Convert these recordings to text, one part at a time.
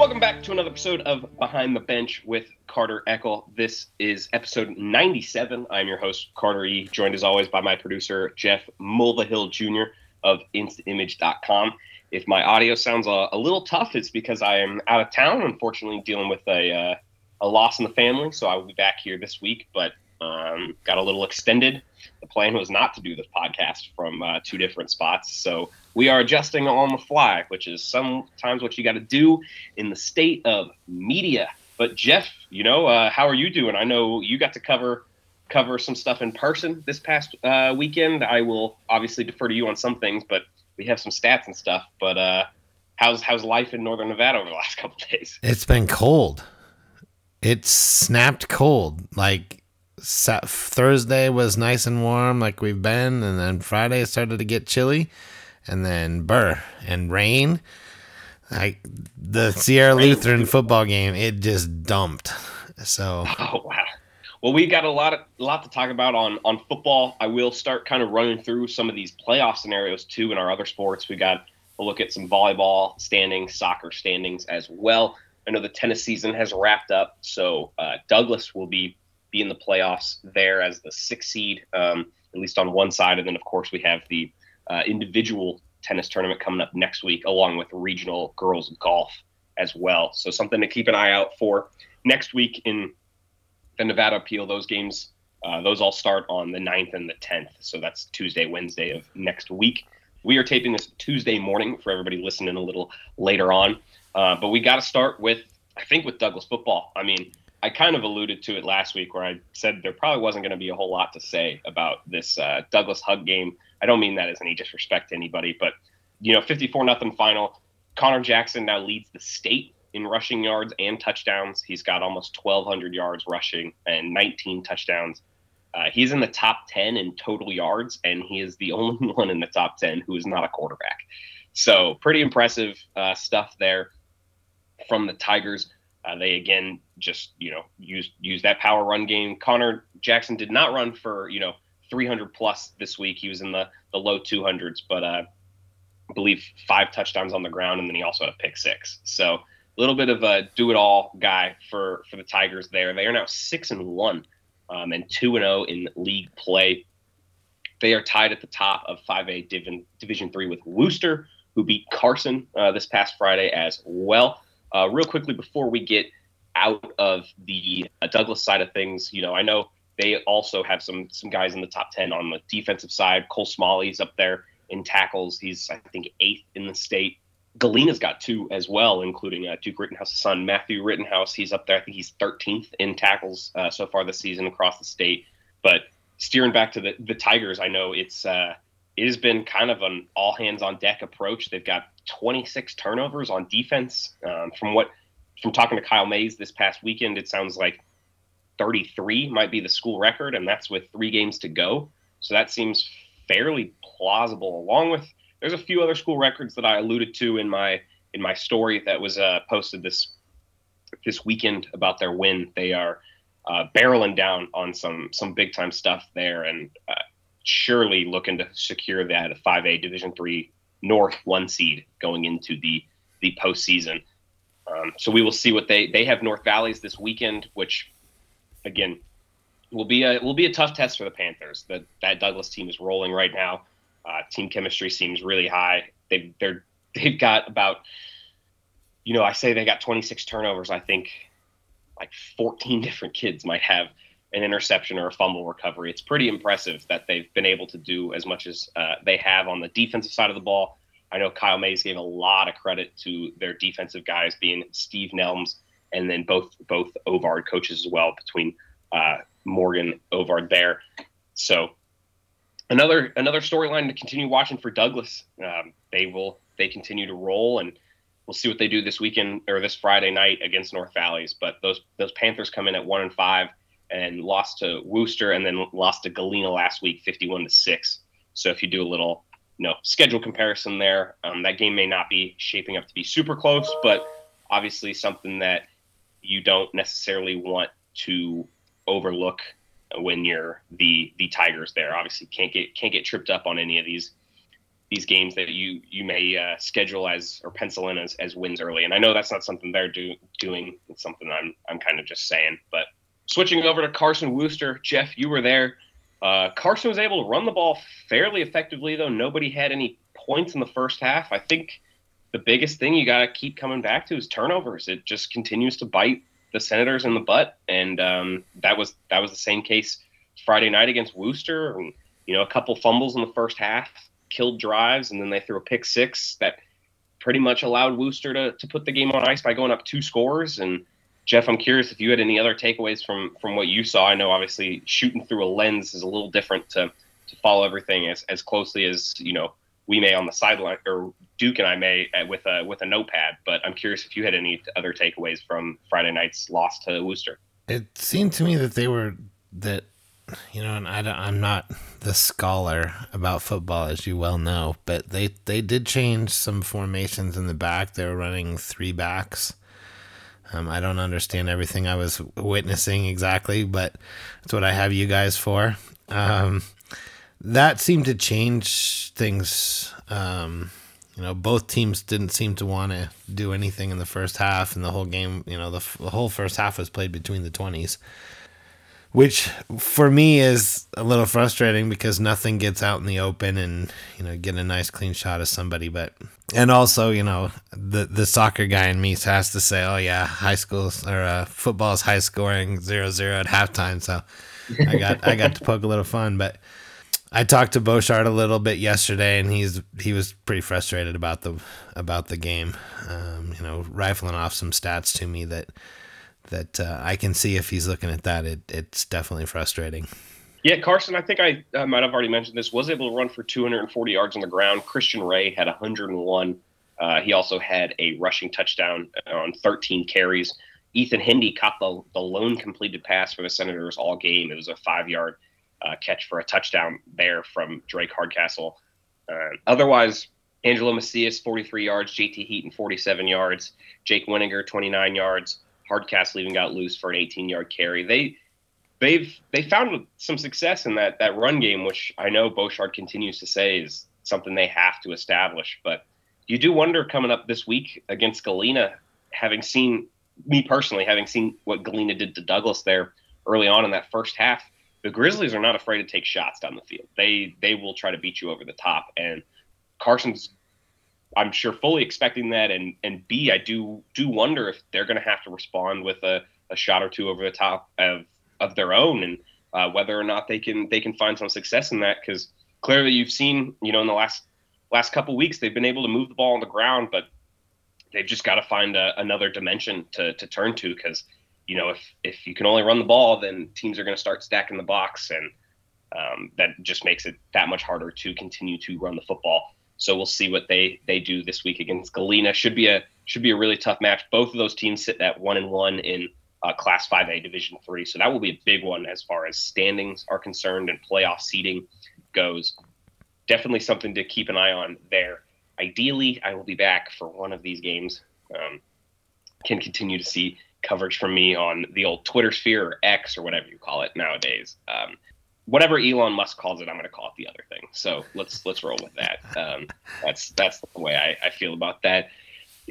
Welcome back to another episode of Behind the Bench with Carter Eckl. This is episode 97. I'm your host, Carter E., joined as always by my producer, Jeff Mulvihill Jr. of instamage.com. If my audio sounds a, a, little tough, it's because I am out of town, unfortunately, dealing with a, uh, a loss in the family. So I will be back here this week, but um, got a little extended. The plan was not to do this podcast from uh, two different spots. So we are adjusting on the fly, which is sometimes what you got to do in the state of media. But Jeff, you know, uh, how are you doing? I know you got to cover cover some stuff in person this past uh, weekend. I will obviously defer to you on some things, but we have some stats and stuff. But uh, how's how's life in Northern Nevada over the last couple days? It's been cold. It snapped cold. Like Thursday was nice and warm, like we've been, and then Friday started to get chilly, and then burr and rain. Like the Sierra Lutheran football game, it just dumped. So. Oh wow. Well, we got a lot of a lot to talk about on on football. I will start kind of running through some of these playoff scenarios too in our other sports. We got a look at some volleyball standings, soccer standings as well. I know the tennis season has wrapped up, so uh, Douglas will be be in the playoffs there as the sixth seed, um, at least on one side. And then, of course, we have the uh, individual tennis tournament coming up next week, along with regional girls golf as well. So, something to keep an eye out for next week in the Nevada Appeal. Those games, uh, those all start on the 9th and the 10th. So, that's Tuesday, Wednesday of next week. We are taping this Tuesday morning for everybody listening a little later on. Uh, but we got to start with, I think, with Douglas football. I mean, I kind of alluded to it last week where I said there probably wasn't going to be a whole lot to say about this uh, Douglas Hug game. I don't mean that as any disrespect to anybody, but you know, 54 nothing final. Connor Jackson now leads the state in rushing yards and touchdowns. He's got almost 1,200 yards rushing and 19 touchdowns. Uh, he's in the top 10 in total yards, and he is the only one in the top 10 who is not a quarterback. So, pretty impressive uh, stuff there from the Tigers. Uh, they again just you know use use that power run game. Connor Jackson did not run for you know 300 plus this week. He was in the the low 200s, but uh, I believe five touchdowns on the ground, and then he also had a pick six. So a little bit of a do it all guy for for the Tigers there. They are now six and one um, and two and zero oh in league play. They are tied at the top of 5A Division Division three with Wooster, who beat Carson uh, this past Friday as well. Uh, real quickly before we get out of the uh, Douglas side of things, you know, I know they also have some some guys in the top ten on the defensive side. Cole Smalley's up there in tackles. He's I think eighth in the state. Galena's got two as well, including uh, Duke Rittenhouse's son Matthew Rittenhouse. He's up there. I think he's 13th in tackles uh, so far this season across the state. But steering back to the the Tigers, I know it's uh, it has been kind of an all hands on deck approach. They've got 26 turnovers on defense. Um, from what from talking to Kyle Mays this past weekend, it sounds like 33 might be the school record, and that's with three games to go. So that seems fairly plausible. Along with there's a few other school records that I alluded to in my in my story that was uh, posted this this weekend about their win. They are uh, barreling down on some some big time stuff there, and uh, surely looking to secure that 5A Division three North one seed going into the the postseason. Um, so we will see what they they have North Valleys this weekend, which again will be a will be a tough test for the Panthers. That that Douglas team is rolling right now. Uh, team chemistry seems really high. They they're they've got about you know I say they got 26 turnovers. I think like 14 different kids might have an interception or a fumble recovery. It's pretty impressive that they've been able to do as much as uh, they have on the defensive side of the ball. I know Kyle Mays gave a lot of credit to their defensive guys, being Steve Nelms and then both both Ovard coaches as well, between uh, Morgan Ovard there. So another another storyline to continue watching for Douglas. Um, they will they continue to roll and we'll see what they do this weekend or this Friday night against North Valleys. But those those Panthers come in at one and five and lost to Wooster and then lost to Galena last week, 51 to six. So if you do a little, you know, schedule comparison there, um, that game may not be shaping up to be super close, but obviously something that you don't necessarily want to overlook when you're the the Tigers. There, obviously can't get can't get tripped up on any of these these games that you you may uh, schedule as or pencil in as, as wins early. And I know that's not something they're do, doing. It's something I'm I'm kind of just saying. But switching over to Carson Wooster, Jeff, you were there. Uh, Carson was able to run the ball fairly effectively, though nobody had any points in the first half. I think the biggest thing you got to keep coming back to is turnovers. It just continues to bite the Senators in the butt, and um, that was that was the same case Friday night against Wooster. And, you know, a couple fumbles in the first half killed drives, and then they threw a pick six that pretty much allowed Wooster to, to put the game on ice by going up two scores. And Jeff, I'm curious if you had any other takeaways from from what you saw. I know obviously shooting through a lens is a little different to to follow everything as, as closely as you know we may on the sideline, or Duke and I may uh, with a with a notepad. But I'm curious if you had any other takeaways from Friday night's loss to Wooster. It seemed to me that they were that you know, and I am not the scholar about football, as you well know, but they they did change some formations in the back. They were running three backs. Um, I don't understand everything I was witnessing exactly, but that's what I have you guys for. Um, that seemed to change things. Um, you know, both teams didn't seem to want to do anything in the first half, and the whole game, you know, the, the whole first half was played between the 20s, which for me is a little frustrating because nothing gets out in the open and, you know, get a nice clean shot of somebody. But, and also, you know, the, the soccer guy in me has to say, oh, yeah, high school or uh, football is high scoring zero zero at halftime. So I got, I got to poke a little fun. But, I talked to Bouchard a little bit yesterday, and he's he was pretty frustrated about the about the game. Um, you know, rifling off some stats to me that that uh, I can see if he's looking at that, it, it's definitely frustrating. Yeah, Carson, I think I uh, might have already mentioned this. Was able to run for 240 yards on the ground. Christian Ray had 101. Uh, he also had a rushing touchdown on 13 carries. Ethan Hindy caught the, the lone completed pass for the Senators all game. It was a five yard uh, catch for a touchdown there from Drake Hardcastle. Uh, otherwise, Angelo Macias, 43 yards, JT Heaton, 47 yards, Jake Winninger, 29 yards. Hardcastle even got loose for an 18 yard carry. They they've they found some success in that that run game, which I know Bouchard continues to say is something they have to establish. But you do wonder coming up this week against Galena, having seen me personally, having seen what Galena did to Douglas there early on in that first half, the Grizzlies are not afraid to take shots down the field. They they will try to beat you over the top. And Carson's, I'm sure, fully expecting that. And and B, I do do wonder if they're going to have to respond with a, a shot or two over the top of of their own, and uh, whether or not they can they can find some success in that. Because clearly, you've seen you know in the last last couple weeks they've been able to move the ball on the ground, but they've just got to find a, another dimension to to turn to because you know, if if you can only run the ball, then teams are going to start stacking the box, and um, that just makes it that much harder to continue to run the football. So we'll see what they they do this week against Galena. Should be a should be a really tough match. Both of those teams sit at one and one in uh, Class 5A Division Three, so that will be a big one as far as standings are concerned and playoff seeding goes. Definitely something to keep an eye on there. Ideally, I will be back for one of these games. Um, can continue to see coverage from me on the old Twitter sphere or X or whatever you call it nowadays. Um, whatever Elon Musk calls it, I'm going to call it the other thing. So let's let's roll with that. Um, that's that's the way I, I feel about that.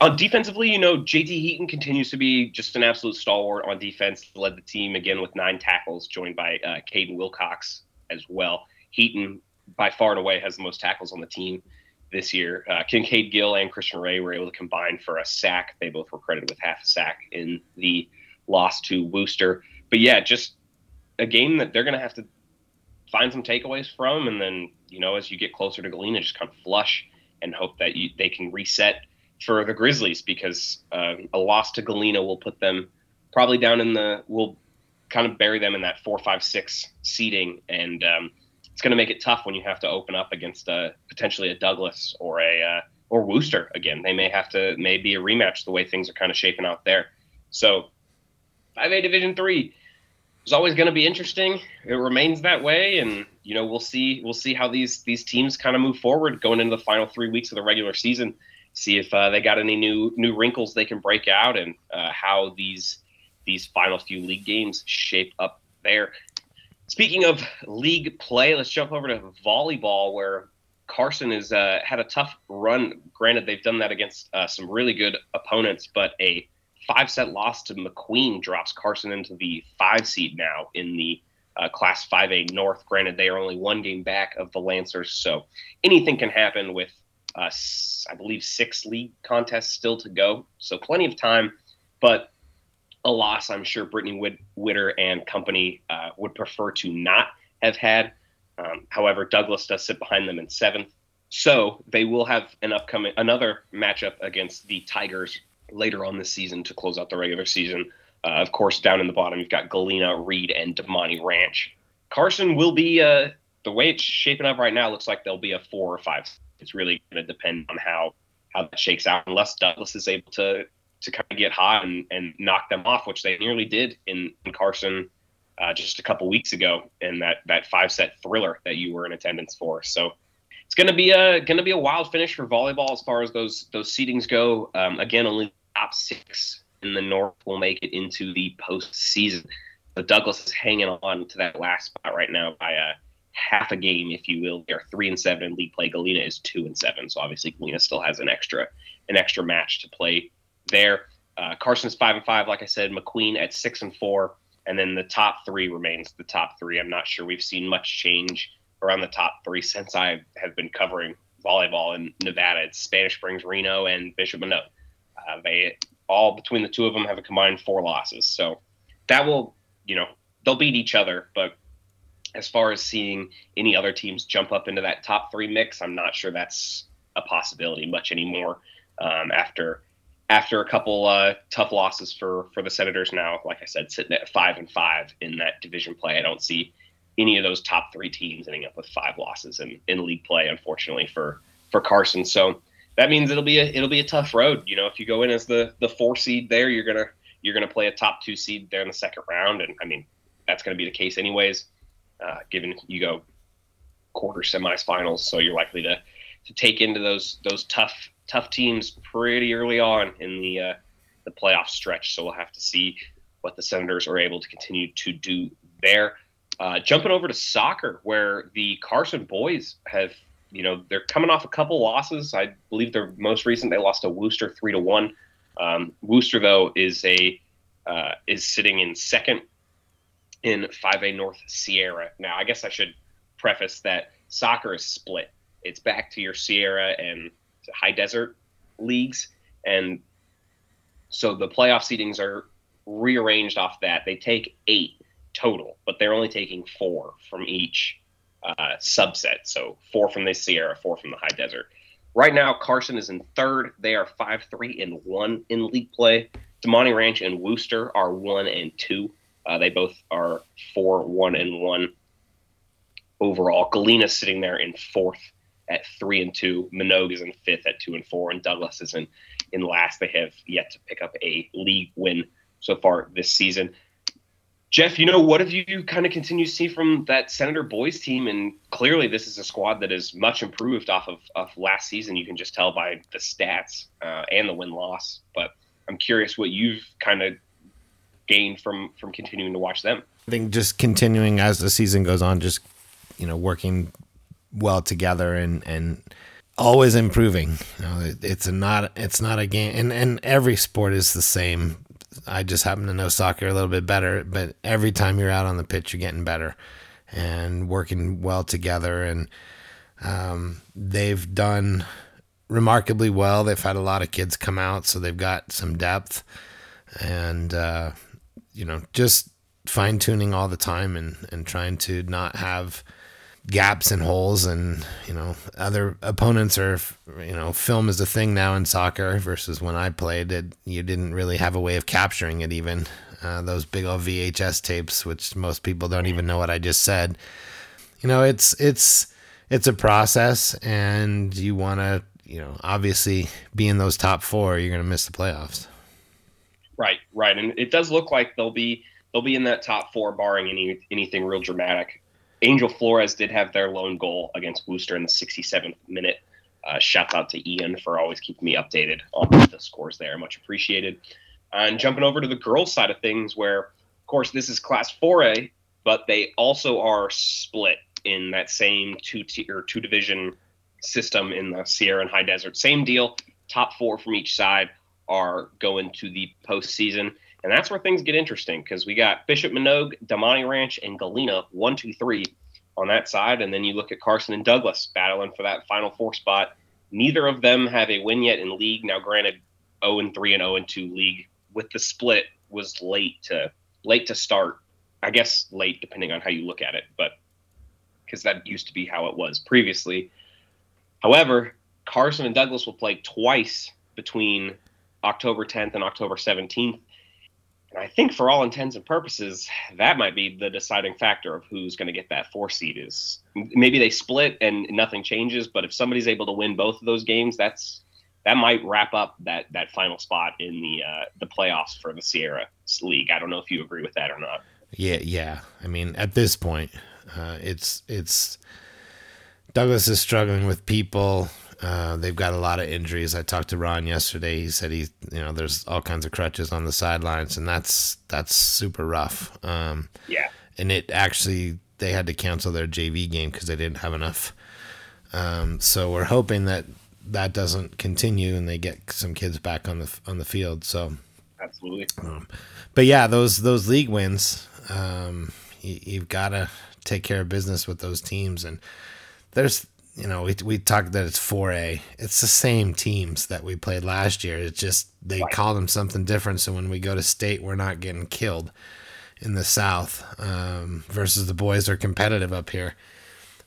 On defensively, you know, JT Heaton continues to be just an absolute stalwart on defense. Led the team again with nine tackles, joined by uh, Caden Wilcox as well. Heaton, by far and away, has the most tackles on the team this year. Uh, Kincaid Gill and Christian Ray were able to combine for a sack. They both were credited with half a sack in the loss to Wooster. But yeah, just a game that they're going to have to find some takeaways from, and then you know as you get closer to Galena, just kind of flush and hope that you, they can reset for the Grizzlies because uh, a loss to Galena will put them probably down in the will kind of bury them in that four, five, six seating and. Um, it's going to make it tough when you have to open up against a, potentially a Douglas or a uh, or Wooster again. They may have to maybe a rematch the way things are kind of shaping out there. So 5A Division three is always going to be interesting. It remains that way, and you know we'll see we'll see how these these teams kind of move forward going into the final three weeks of the regular season. See if uh, they got any new new wrinkles they can break out, and uh, how these these final few league games shape up there. Speaking of league play, let's jump over to volleyball, where Carson has uh, had a tough run. Granted, they've done that against uh, some really good opponents, but a five set loss to McQueen drops Carson into the five seed now in the uh, Class 5A North. Granted, they are only one game back of the Lancers, so anything can happen with, uh, I believe, six league contests still to go. So plenty of time, but a loss I'm sure Brittany Whit- Witter and company uh, would prefer to not have had. Um, however, Douglas does sit behind them in seventh. So they will have an upcoming another matchup against the Tigers later on this season to close out the regular season. Uh, of course, down in the bottom, you've got Galena, Reed, and Damonte Ranch. Carson will be uh, the way it's shaping up right now. Looks like they'll be a four or five. It's really going to depend on how how that shakes out. Unless Douglas is able to to kind of get hot and, and knock them off, which they nearly did in, in Carson uh, just a couple weeks ago in that that five set thriller that you were in attendance for. So it's going to be a going to be a wild finish for volleyball as far as those those seedings go. Um, again, only top six in the North will make it into the postseason. But Douglas is hanging on to that last spot right now by a half a game, if you will. They're three and seven in league play. Galena is two and seven, so obviously Galena still has an extra an extra match to play there. Uh, Carson's five and five, like I said. McQueen at six and four, and then the top three remains the top three. I'm not sure we've seen much change around the top three since I have been covering volleyball in Nevada. It's Spanish Springs, Reno, and Bishop Manogue. Uh, they all between the two of them have a combined four losses. So that will, you know, they'll beat each other. But as far as seeing any other teams jump up into that top three mix, I'm not sure that's a possibility much anymore. Um, after after a couple uh, tough losses for for the Senators now, like I said, sitting at five and five in that division play, I don't see any of those top three teams ending up with five losses in, in league play, unfortunately for for Carson. So that means it'll be a it'll be a tough road. You know, if you go in as the the four seed there, you're gonna you're gonna play a top two seed there in the second round, and I mean that's gonna be the case anyways. Uh, given you go quarter semifinals, so you're likely to to take into those those tough tough teams pretty early on in the uh, the playoff stretch. So we'll have to see what the Senators are able to continue to do there. Uh, jumping over to soccer, where the Carson boys have, you know, they're coming off a couple losses. I believe their most recent they lost to Wooster three to one. Um, Wooster though is a uh, is sitting in second in 5A North Sierra. Now, I guess I should preface that soccer is split. It's back to your Sierra and high desert leagues, and so the playoff seedings are rearranged off that. They take eight total, but they're only taking four from each uh, subset. So four from the Sierra, four from the high desert. Right now, Carson is in third. They are five, three, and one in league play. Damonte Ranch and Wooster are one and two. Uh, they both are four, one, and one overall. Galena sitting there in fourth at three and two. Manogue is in fifth at two and four, and Douglas is in in last. They have yet to pick up a league win so far this season. Jeff, you know, what have you kind of continued to see from that Senator boys team? And clearly, this is a squad that is much improved off of, of last season. You can just tell by the stats uh, and the win loss. But I'm curious what you've kind of gained from from continuing to watch them. I think just continuing as the season goes on, just you know, working well together and and always improving. You know, it, it's a not it's not a game, and and every sport is the same. I just happen to know soccer a little bit better, but every time you're out on the pitch, you're getting better and working well together. And um, they've done remarkably well. They've had a lot of kids come out, so they've got some depth, and uh, you know, just fine tuning all the time and and trying to not have gaps and holes and you know other opponents are you know film is a thing now in soccer versus when I played it you didn't really have a way of capturing it even. Uh, those big old VHS tapes which most people don't even know what I just said. You know it's it's it's a process and you want to you know obviously be in those top 4 you're going to miss the playoffs. Right right. And it does look like they'll be they'll be in that top 4 barring any anything real dramatic Angel Flores did have their lone goal against Wooster in the 67th minute. Uh, shouts out to Ian for always keeping me updated on the scores there. Much appreciated. And jumping over to the girls' side of things, where, of course, this is Class 4A, but they also are split in that same two tier, two division system in the Sierra and High Desert. Same deal. Top four from each side are going to the postseason. And that's where things get interesting because we got Bishop Manogue, Damonte Ranch, and Galena, one, two, three on that side. And then you look at Carson and Douglas battling for that final four spot. Neither of them have a win yet in league. Now, granted, 0 and 3 and 0 and 2 league with the split was late to late to start. I guess late depending on how you look at it, but because that used to be how it was previously. However, Carson and Douglas will play twice between October 10th and October 17th. And I think for all intents and purposes, that might be the deciding factor of who's going to get that four seed is maybe they split and nothing changes, but if somebody's able to win both of those games, that's that might wrap up that that final spot in the uh, the playoffs for the Sierra League. I don't know if you agree with that or not. Yeah, yeah. I mean, at this point, uh, it's it's Douglas is struggling with people. Uh, they've got a lot of injuries. I talked to Ron yesterday. He said he, you know, there's all kinds of crutches on the sidelines, and that's that's super rough. Um, yeah. And it actually they had to cancel their JV game because they didn't have enough. Um, so we're hoping that that doesn't continue and they get some kids back on the on the field. So absolutely. Um, but yeah, those those league wins, um, you, you've got to take care of business with those teams. And there's you know, we we talked that it's 4A. It's the same teams that we played last year. It's just they right. call them something different. So when we go to state, we're not getting killed in the South um, versus the boys are competitive up here.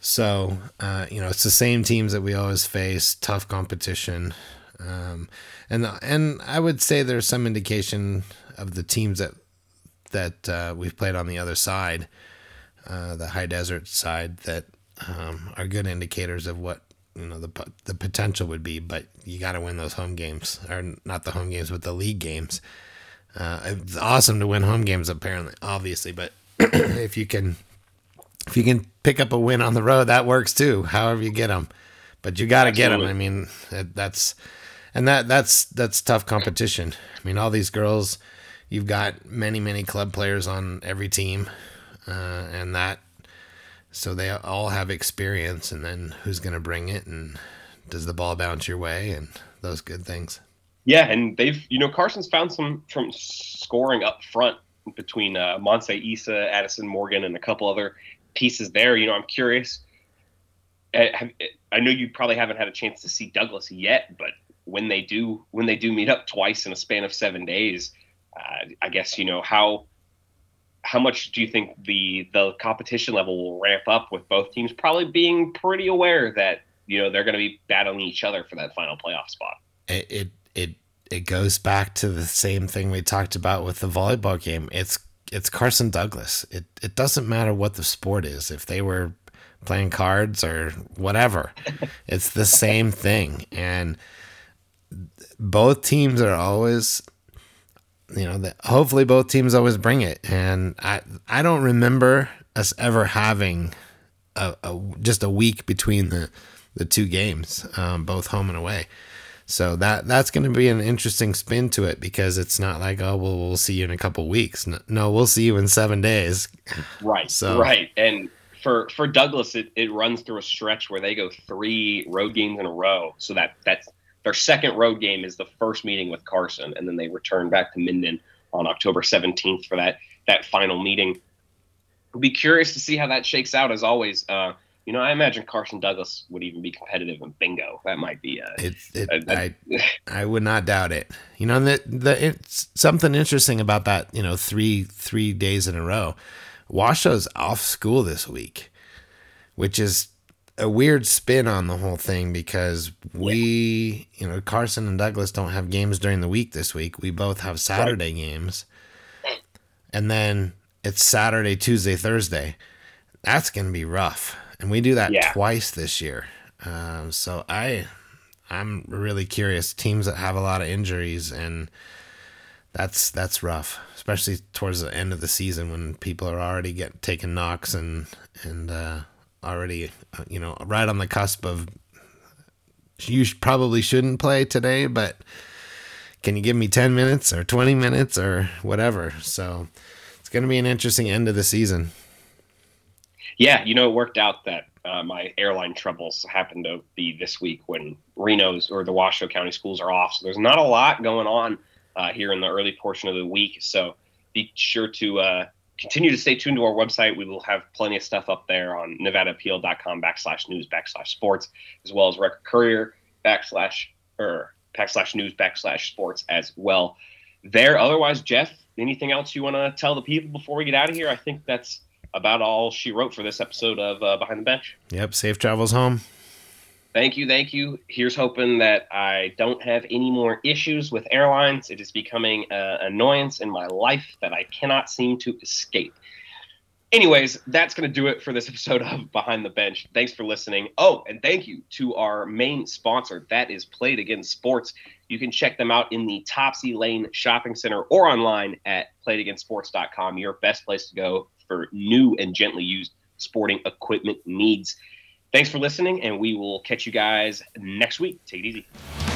So uh, you know, it's the same teams that we always face. Tough competition, um, and and I would say there's some indication of the teams that that uh, we've played on the other side, uh, the high desert side, that um, are good indicators of what you know the the potential would be. But you got to win those home games, or not the home games, but the league games. Uh, it's awesome to win home games, apparently, obviously, but if you can if you can pick up a win on the road, that works too. However you get them, but you got to get them. I mean, that's and that that's that's tough competition. I mean, all these girls, you've got many many club players on every team, uh, and that so they all have experience, and then who's going to bring it, and does the ball bounce your way, and those good things. Yeah, and they've you know Carson's found some from scoring up front between uh, Monse Addison Morgan, and a couple other pieces there. You know, I'm curious. Eh, I know you probably haven't had a chance to see Douglas yet, but when they do, when they do meet up twice in a span of seven days, uh, I guess you know how how much do you think the the competition level will ramp up with both teams probably being pretty aware that you know they're going to be battling each other for that final playoff spot? It, it it it goes back to the same thing we talked about with the volleyball game. It's it's Carson Douglas. It it doesn't matter what the sport is if they were playing cards or whatever it's the same thing. And both teams are always you know, that hopefully both teams always bring it. And I I don't remember us ever having a, a just a week between the the two games, um, both home and away. So that that's going to be an interesting spin to it because it's not like oh well we'll see you in a couple weeks. No, no, we'll see you in seven days. Right. So right, and for for Douglas, it, it runs through a stretch where they go three road games in a row. So that that's their second road game is the first meeting with Carson, and then they return back to Minden on October 17th for that that final meeting. We'll be curious to see how that shakes out. As always, uh, you know, I imagine Carson Douglas would even be competitive in bingo. That might be. A, it, it, a, a, I, I would not doubt it. You know, the the it's something interesting about that. You know, three three days in a row. Washoe's off school this week, which is a weird spin on the whole thing because we, you know, Carson and Douglas don't have games during the week this week. We both have Saturday right. games. And then it's Saturday, Tuesday, Thursday. That's going to be rough. And we do that yeah. twice this year. Um, so I I'm really curious teams that have a lot of injuries and that's that's rough, especially towards the end of the season when people are already getting taking knocks and and uh, already, uh, you know, right on the cusp of you probably shouldn't play today, but can you give me 10 minutes or 20 minutes or whatever? So it's going to be an interesting end of the season. Yeah, you know, it worked out that Uh, my airline troubles happened to be this week when Reno's or the Washoe County schools are off. So there's not a lot going on uh, here in the early portion of the week. So be sure to uh, continue to stay tuned to our website. We will have plenty of stuff up there on nevadaappeal.com backslash news backslash sports, as well as Record Courier backslash or backslash news backslash sports as well. There. Otherwise, Jeff, anything else you want to tell the people before we get out of here? I think that's about all she wrote for this episode of uh, Behind the Bench. Yep. Safe travels home. Thank you, thank you. Here's hoping that I don't have any more issues with airlines. It is becoming an annoyance in my life that I cannot seem to escape. Anyways, that's going to do it for this episode of Behind the Bench. Thanks for listening. Oh, and thank you to our main sponsor, that is Play It Again Sports. You can check them out in the Topsy Lane Shopping Center or online at playitagainsports.com, Your best place to go for new and gently used sporting equipment needs. Thanks for listening, and we will catch you guys next week. Take it easy.